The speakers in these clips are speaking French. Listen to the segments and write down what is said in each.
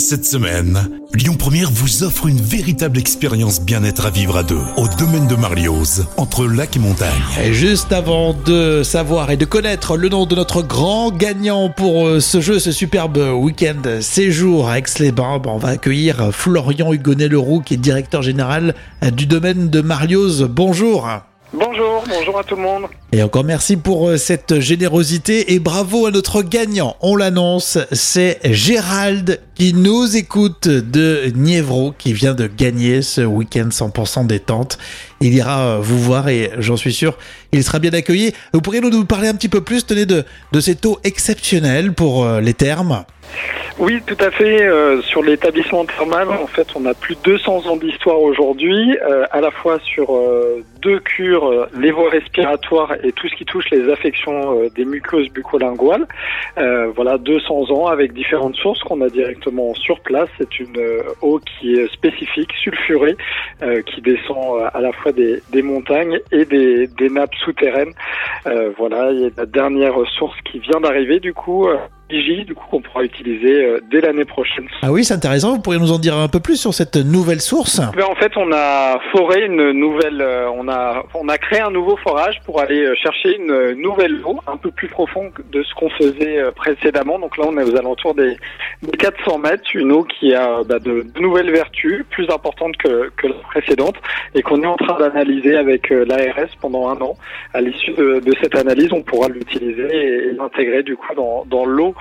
Cette semaine, Lyon Première vous offre une véritable expérience bien-être à vivre à deux au domaine de Marlioz, entre lac et montagne. Et juste avant de savoir et de connaître le nom de notre grand gagnant pour euh, ce jeu, ce superbe week-end séjour à Aix-les-Bains, on va accueillir Florian Hugonnet-Leroux qui est directeur général du domaine de Marlioz. Bonjour. Bonjour, bonjour à tout le monde. Et encore merci pour euh, cette générosité et bravo à notre gagnant. On l'annonce, c'est Gérald qui nous écoute de Nievro qui vient de gagner ce week-end 100% détente. Il ira euh, vous voir et j'en suis sûr, il sera bien accueilli. Vous pourriez nous parler un petit peu plus, tenez, de, de ces taux exceptionnels pour euh, les termes? Oui, tout à fait. Euh, sur l'établissement thermal, en fait, on a plus de 200 ans d'histoire aujourd'hui, euh, à la fois sur euh, deux cures, les voies respiratoires et tout ce qui touche les affections des muqueuses bucolinguales. voilà, 200 ans avec différentes sources qu'on a directement sur place. C'est une eau qui est spécifique, sulfurée, qui descend à la fois des, des montagnes et des, des nappes souterraines. voilà, il y a la dernière source qui vient d'arriver, du coup du coup qu'on pourra utiliser euh, dès l'année prochaine. Ah oui, c'est intéressant. Vous pourriez nous en dire un peu plus sur cette nouvelle source ben, En fait, on a foré une nouvelle, euh, on a on a créé un nouveau forage pour aller euh, chercher une nouvelle eau un peu plus profonde de ce qu'on faisait précédemment. Donc là, on est aux alentours des, 400 mètres, une eau qui a bah, de, nouvelles vertus, plus importantes que, que la précédente, et qu'on est en train d'analyser avec l'ARS pendant un an. À l'issue de, de, cette analyse, on pourra l'utiliser et l'intégrer du coup dans, dans l'eau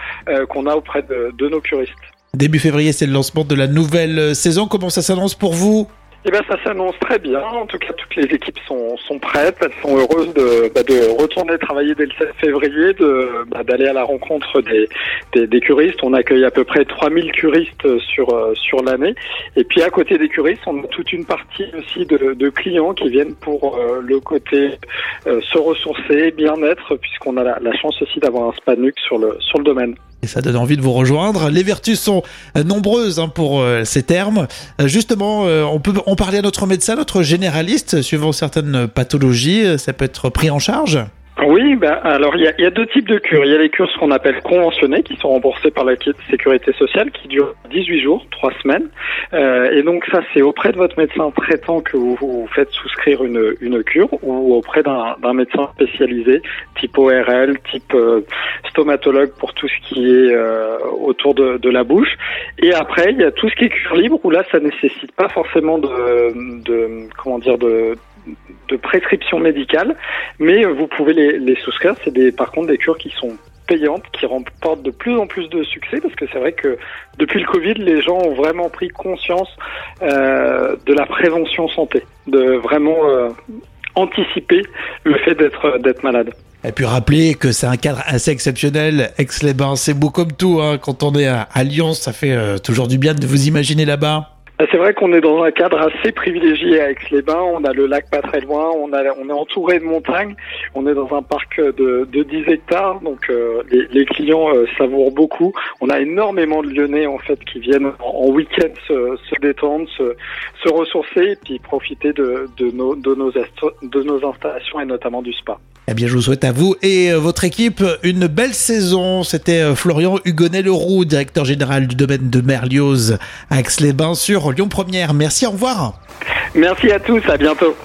qu'on a auprès de, nos curistes. Début février, c'est le lancement de la nouvelle saison. Comment ça s'annonce pour vous? Eh bien, ça s'annonce très bien. En tout cas, toutes les équipes sont, sont prêtes. Elles sont heureuses de, bah, de retourner travailler dès le 7 février, de bah, d'aller à la rencontre des, des, des, curistes. On accueille à peu près 3000 curistes sur euh, sur l'année. Et puis, à côté des curistes, on a toute une partie aussi de, de clients qui viennent pour euh, le côté euh, se ressourcer, bien-être, puisqu'on a la, chance aussi d'avoir un spa sur le sur le domaine. Et ça donne envie de vous rejoindre. Les vertus sont nombreuses hein, pour ces termes. Justement, on peut en parler à notre médecin, notre généraliste, suivant certaines pathologies. Ça peut être pris en charge? Oui, ben, alors il y a, y a, deux types de cures. Il y a les cures ce qu'on appelle conventionnées, qui sont remboursées par la sécurité sociale, qui durent 18 jours, 3 semaines. Euh, et donc ça, c'est auprès de votre médecin traitant que vous, vous faites souscrire une, une cure, ou auprès d'un médecin spécialisé, type ORL, type euh, stomatologue pour tout ce qui est euh, autour de, de, la bouche. Et après, il y a tout ce qui est cure libre, où là, ça nécessite pas forcément de, de comment dire, de de prescription médicale, mais vous pouvez les, souscrire. C'est des, par contre des cures qui sont payantes, qui remportent de plus en plus de succès, parce que c'est vrai que depuis le Covid, les gens ont vraiment pris conscience euh, de la prévention santé, de vraiment euh, anticiper le fait d'être malade. Et puis rappeler que c'est un cadre assez exceptionnel. Aix-les-Bains, c'est beau comme tout. Hein. Quand on est à, Lyon, ça fait euh, toujours du bien de vous imaginer là-bas. Bah, c'est vrai qu'on est dans un cadre assez privilégié à Aix-les-Bains. On a le lac pas très loin, on, est entouré de montagnes, on est dans un parc de, de 10 hectares, donc euh, les, clients euh, savourent beaucoup. On a énormément de Lyonnais en fait qui viennent en, week-end se, détendre, se, ressourcer et puis profiter de nos installations et notamment du spa. Eh bien, je vous souhaite à vous et euh, votre équipe une belle saison. C'était Florian Hugonnet-Leroux, directeur général du domaine de Merlioz à Aix-les-Bains sur Lyon Première. Merci, au revoir. Merci à tous, à bientôt.